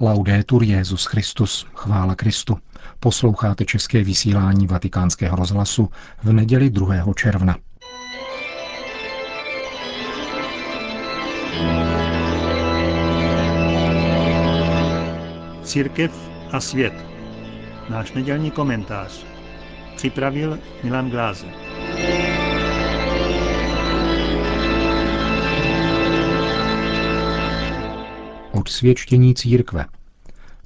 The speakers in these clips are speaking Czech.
Laudetur Jezus Christus, chvála Kristu. Posloucháte české vysílání Vatikánského rozhlasu v neděli 2. června. Církev a svět. Náš nedělní komentář. Připravil Milan Glázer. Odsvědčení církve.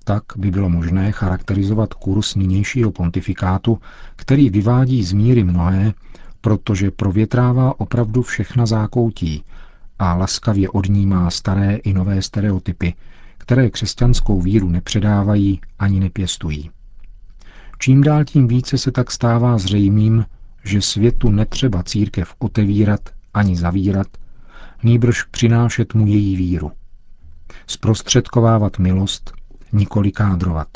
Tak by bylo možné charakterizovat kurz nynějšího pontifikátu, který vyvádí z míry mnohé, protože provětrává opravdu všechna zákoutí a laskavě odnímá staré i nové stereotypy, které křesťanskou víru nepředávají ani nepěstují. Čím dál tím více se tak stává zřejmým, že světu netřeba církev otevírat ani zavírat, nýbrž přinášet mu její víru zprostředkovávat milost, nikoli kádrovat.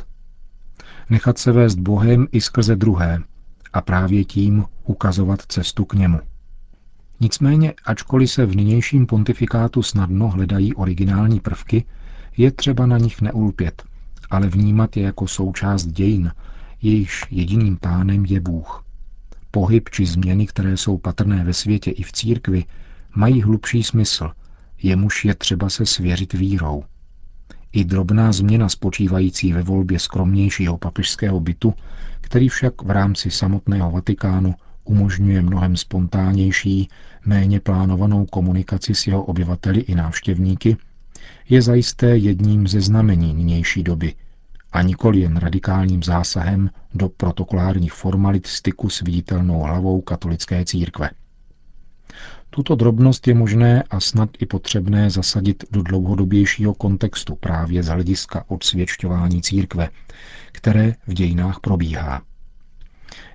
Nechat se vést Bohem i skrze druhé a právě tím ukazovat cestu k němu. Nicméně, ačkoliv se v nynějším pontifikátu snadno hledají originální prvky, je třeba na nich neulpět, ale vnímat je jako součást dějin, jejichž jediným pánem je Bůh. Pohyb či změny, které jsou patrné ve světě i v církvi, mají hlubší smysl – jemuž je třeba se svěřit vírou. I drobná změna spočívající ve volbě skromnějšího papežského bytu, který však v rámci samotného Vatikánu umožňuje mnohem spontánnější, méně plánovanou komunikaci s jeho obyvateli i návštěvníky, je zajisté jedním ze znamení nynější doby a nikoli jen radikálním zásahem do protokolárních formalit styku s viditelnou hlavou katolické církve. Tuto drobnost je možné a snad i potřebné zasadit do dlouhodobějšího kontextu právě z hlediska odsvědčování církve, které v dějinách probíhá.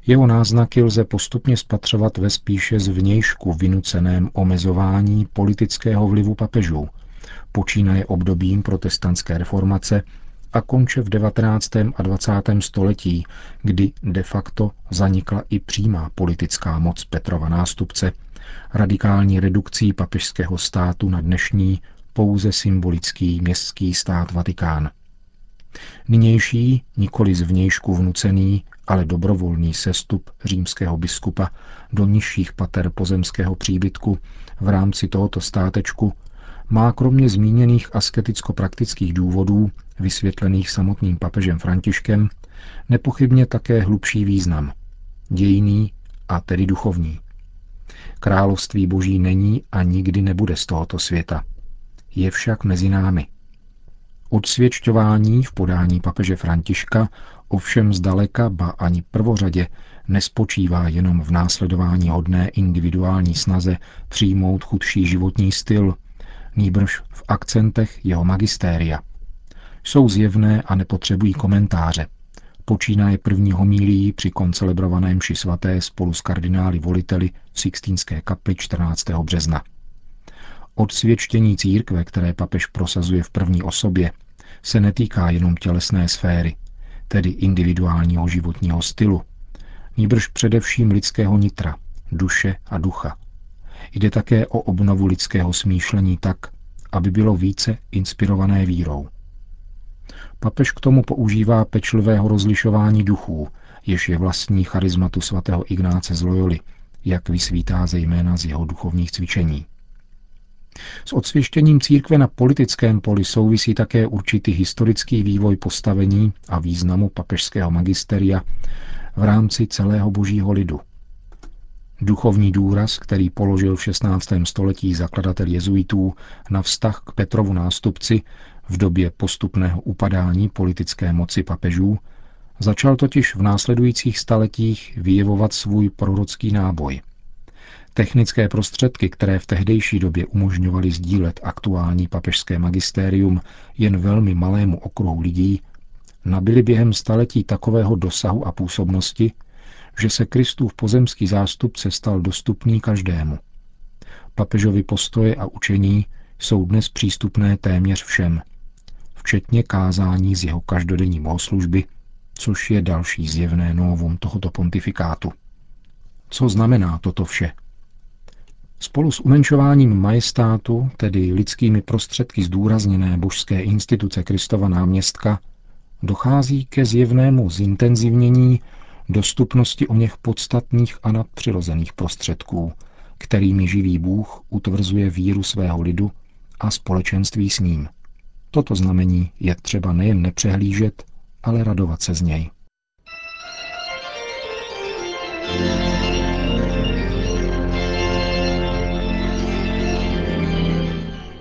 Jeho náznaky lze postupně spatřovat ve spíše zvnějšku vynuceném omezování politického vlivu papežů, počínaje obdobím protestantské reformace a konče v 19. a 20. století, kdy de facto zanikla i přímá politická moc Petrova nástupce – radikální redukcí papežského státu na dnešní pouze symbolický městský stát Vatikán. Nynější, nikoli zvnějšku vnucený, ale dobrovolný sestup římského biskupa do nižších pater pozemského příbytku v rámci tohoto státečku má kromě zmíněných asketicko-praktických důvodů, vysvětlených samotným papežem Františkem, nepochybně také hlubší význam, dějný a tedy duchovní. Království boží není a nikdy nebude z tohoto světa. Je však mezi námi. Odsvědčování v podání papeže Františka ovšem zdaleka, ba ani prvořadě, nespočívá jenom v následování hodné individuální snaze přijmout chudší životní styl, nýbrž v akcentech jeho magistéria. Jsou zjevné a nepotřebují komentáře počínaje první homílí při koncelebrovaném ši svaté spolu s kardinály voliteli v Sixtínské kapli 14. března. Odsvědčení církve, které papež prosazuje v první osobě, se netýká jenom tělesné sféry, tedy individuálního životního stylu, níbrž především lidského nitra, duše a ducha. Jde také o obnovu lidského smýšlení tak, aby bylo více inspirované vírou. Papež k tomu používá pečlivého rozlišování duchů, jež je vlastní charizmatu svatého Ignáce z Loyoli, jak vysvítá zejména z jeho duchovních cvičení. S odsvěštěním církve na politickém poli souvisí také určitý historický vývoj postavení a významu papežského magisteria v rámci celého božího lidu. Duchovní důraz, který položil v 16. století zakladatel jezuitů na vztah k Petrovu nástupci, v době postupného upadání politické moci papežů začal totiž v následujících staletích vyjevovat svůj prorocký náboj. Technické prostředky, které v tehdejší době umožňovaly sdílet aktuální papežské magistérium jen velmi malému okruhu lidí, nabili během staletí takového dosahu a působnosti, že se Kristův pozemský zástupce stal dostupný každému. Papežovi postoje a učení jsou dnes přístupné téměř všem – včetně kázání z jeho každodenní bohoslužby, což je další zjevné novum tohoto pontifikátu. Co znamená toto vše? Spolu s umenšováním majestátu, tedy lidskými prostředky zdůrazněné božské instituce Kristova náměstka, dochází ke zjevnému zintenzivnění dostupnosti o něch podstatných a nadpřirozených prostředků, kterými živý Bůh utvrzuje víru svého lidu a společenství s ním. Toto znamení je třeba nejen nepřehlížet, ale radovat se z něj.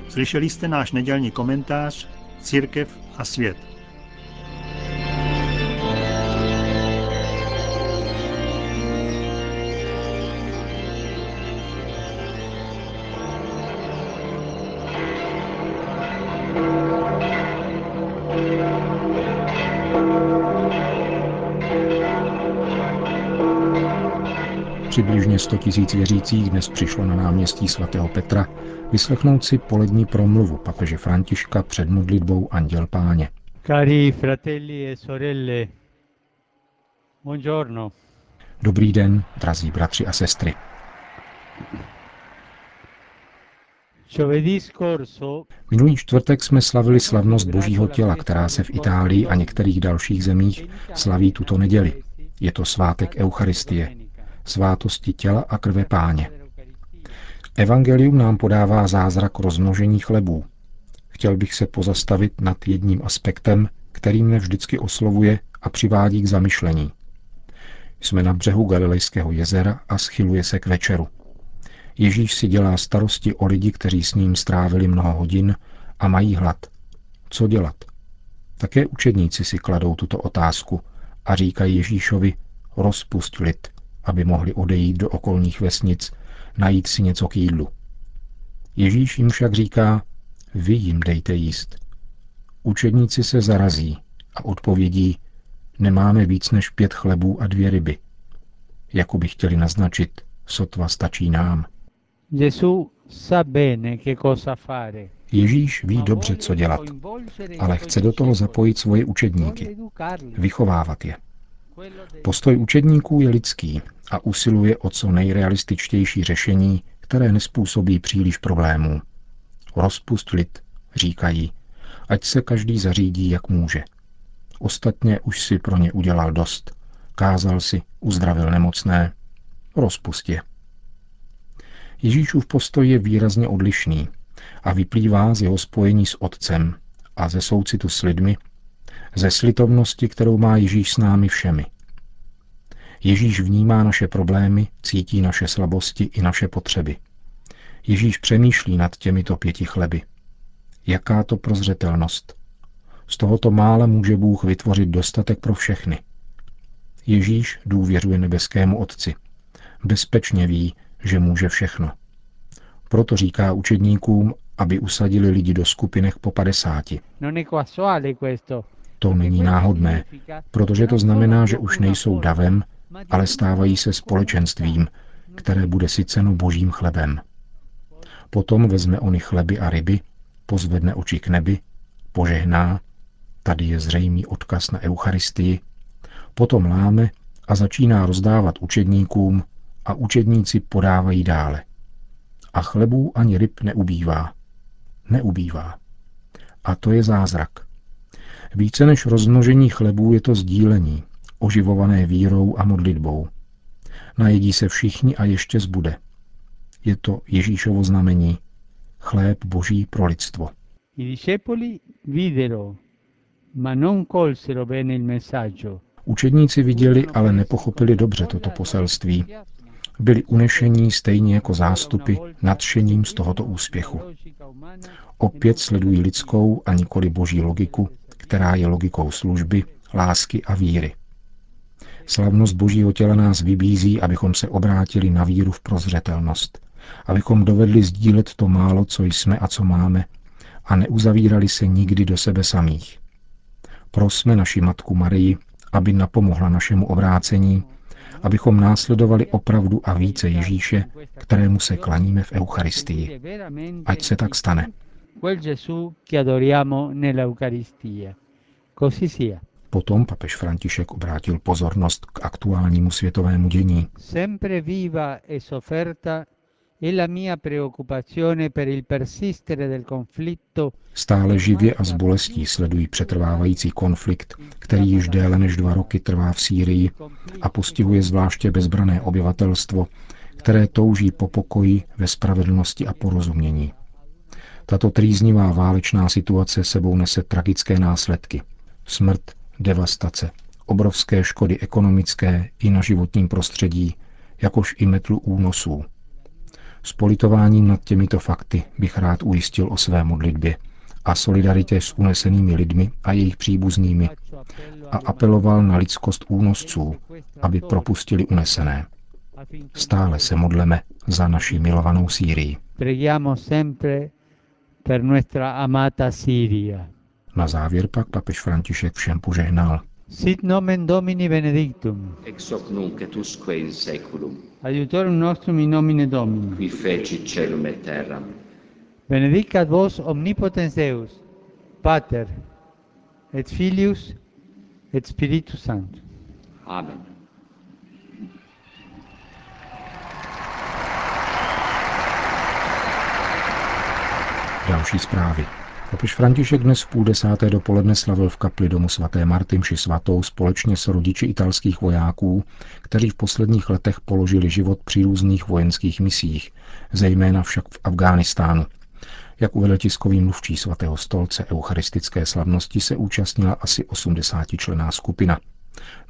Slyšeli jste náš nedělní komentář Církev a svět. Přibližně 100 tisíc věřících dnes přišlo na náměstí svatého Petra vyslechnout si polední promluvu papeže Františka před modlitbou Anděl Páně. Cari fratelli e sorelle, buongiorno. Dobrý den, drazí bratři a sestry. Minulý čtvrtek jsme slavili slavnost Božího těla, která se v Itálii a některých dalších zemích slaví tuto neděli. Je to svátek Eucharistie, svátosti těla a krve páně. Evangelium nám podává zázrak rozmnožení chlebů. Chtěl bych se pozastavit nad jedním aspektem, který mě vždycky oslovuje a přivádí k zamyšlení. Jsme na břehu Galilejského jezera a schyluje se k večeru. Ježíš si dělá starosti o lidi, kteří s ním strávili mnoho hodin a mají hlad. Co dělat? Také učedníci si kladou tuto otázku a říkají Ježíšovi, rozpust lid, aby mohli odejít do okolních vesnic, najít si něco k jídlu. Ježíš jim však říká, vy jim dejte jíst. Učedníci se zarazí a odpovědí, nemáme víc než pět chlebů a dvě ryby. Jako by chtěli naznačit, sotva stačí nám. Ježíš ví dobře, co dělat, ale chce do toho zapojit svoje učedníky, vychovávat je. Postoj učedníků je lidský a usiluje o co nejrealističtější řešení, které nespůsobí příliš problémů. Rozpust lid, říkají, ať se každý zařídí, jak může. Ostatně už si pro ně udělal dost. Kázal si, uzdravil nemocné. Rozpust je. Ježíšův postoj je výrazně odlišný a vyplývá z jeho spojení s Otcem a ze soucitu s lidmi, ze slitovnosti, kterou má Ježíš s námi všemi. Ježíš vnímá naše problémy, cítí naše slabosti i naše potřeby. Ježíš přemýšlí nad těmito pěti chleby. Jaká to prozřetelnost. Z tohoto mála může Bůh vytvořit dostatek pro všechny. Ježíš důvěřuje nebeskému Otci. Bezpečně ví, že může všechno. Proto říká učedníkům, aby usadili lidi do skupinek po padesáti. To není náhodné, protože to znamená, že už nejsou davem, ale stávají se společenstvím, které bude syceno božím chlebem. Potom vezme ony chleby a ryby, pozvedne oči k nebi, požehná, tady je zřejmý odkaz na Eucharistii, potom láme a začíná rozdávat učedníkům a učedníci podávají dále. A chlebů ani ryb neubývá. Neubývá. A to je zázrak. Více než rozmnožení chlebů je to sdílení, oživované vírou a modlitbou. Najedí se všichni a ještě zbude. Je to Ježíšovo znamení, chléb boží pro lidstvo. Učedníci viděli, ale nepochopili dobře toto poselství. Byli unešení stejně jako zástupy nadšením z tohoto úspěchu. Opět sledují lidskou a nikoli boží logiku, která je logikou služby, lásky a víry. Slavnost Božího těla nás vybízí, abychom se obrátili na víru v prozřetelnost, abychom dovedli sdílet to málo, co jsme a co máme, a neuzavírali se nikdy do sebe samých. Prosme naši Matku Marii, aby napomohla našemu obrácení, abychom následovali opravdu a více Ježíše, kterému se klaníme v Eucharistii. Ať se tak stane. Quel Gesù che adoriamo nell'Eucaristia. Così sia. Potom papež František obrátil pozornost k aktuálnímu světovému dění. e la mia preoccupazione per il persistere del conflitto Stále živě a s bolestí sledují přetrvávající konflikt, který již déle než dva roky trvá v Sýrii a postihuje zvláště bezbrané obyvatelstvo, které touží po pokoji, ve spravedlnosti a porozumění. Tato trýznivá válečná situace sebou nese tragické následky. Smrt, devastace, obrovské škody ekonomické i na životním prostředí, jakož i metlu únosů. S politováním nad těmito fakty bych rád ujistil o své modlitbě a solidaritě s unesenými lidmi a jejich příbuznými a apeloval na lidskost únosců, aby propustili unesené. Stále se modleme za naši milovanou Sýrii. Per nuestra amata Siria. Na závěr pak papež František všem požehnal. Sit nomen Domini benedictum. ex hoc nunc et usque in seculum, Aiutorium nostrum in nomine Domini. qui feci celum et terram. Benedicat vos omnipotens Deus, Pater, et Filius, et Spiritus Sanctus. Amen. Další zprávy. Papež František dnes v půl desáté dopoledne slavil v kapli domu svaté Marty mši svatou společně s rodiči italských vojáků, kteří v posledních letech položili život při různých vojenských misích, zejména však v Afghánistánu. Jak uvedl tiskový mluvčí svatého stolce eucharistické slavnosti se účastnila asi 80 člená skupina.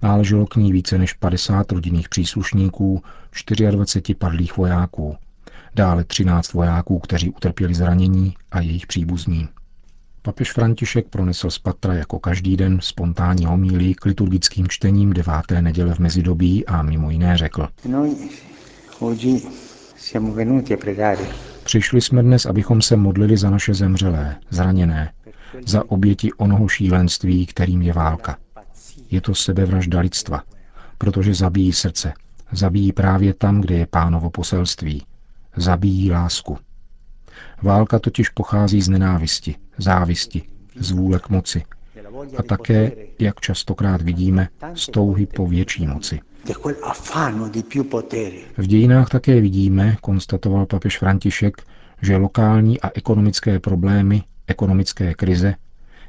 Náleželo k ní více než 50 rodinných příslušníků, 24 padlých vojáků, dále 13 vojáků, kteří utrpěli zranění a jejich příbuzní. Papež František pronesl z Patra jako každý den spontánní homílí k liturgickým čtením deváté neděle v mezidobí a mimo jiné řekl. Přišli jsme dnes, abychom se modlili za naše zemřelé, zraněné, za oběti onoho šílenství, kterým je válka. Je to sebevražda lidstva, protože zabíjí srdce. Zabíjí právě tam, kde je pánovo poselství. Zabíjí lásku. Válka totiž pochází z nenávisti, závisti, z vůle k moci a také, jak častokrát vidíme, z touhy po větší moci. V dějinách také vidíme, konstatoval papež František, že lokální a ekonomické problémy, ekonomické krize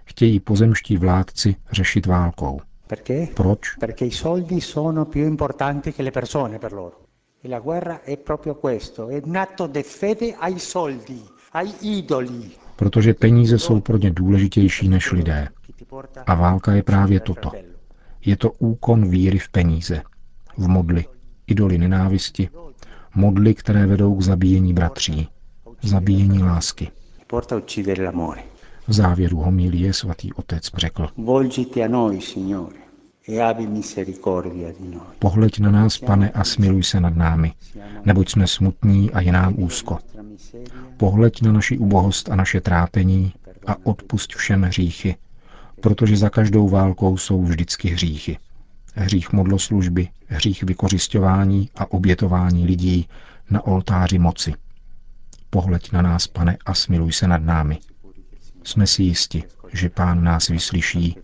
chtějí pozemští vládci řešit válkou. Proč? E la guerra è proprio questo, è un atto di fede ai soldi, ai idoli. Protože peníze jsou pro ně důležitější než lidé. A válka je právě toto. Je to úkon víry v peníze, v modly, idoly nenávisti, modly, které vedou k zabíjení bratří, zabíjení lásky. V závěru homilie svatý otec řekl, Volgiti a noi, Signore, pohleď na nás, pane, a smiluj se nad námi, neboť jsme smutní a je nám úzko. Pohleď na naši ubohost a naše trápení a odpusť všem hříchy, protože za každou válkou jsou vždycky hříchy. Hřích modloslužby, hřích vykořišťování a obětování lidí na oltáři moci. Pohleď na nás, pane, a smiluj se nad námi. Jsme si jisti, že pán nás vyslyší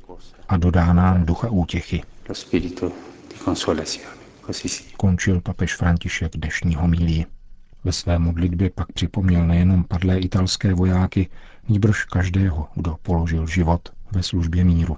a dodá nám ducha útěchy. Končil papež František dnešní homilii. Ve své modlitbě pak připomněl nejenom padlé italské vojáky, nýbrž každého, kdo položil život ve službě míru.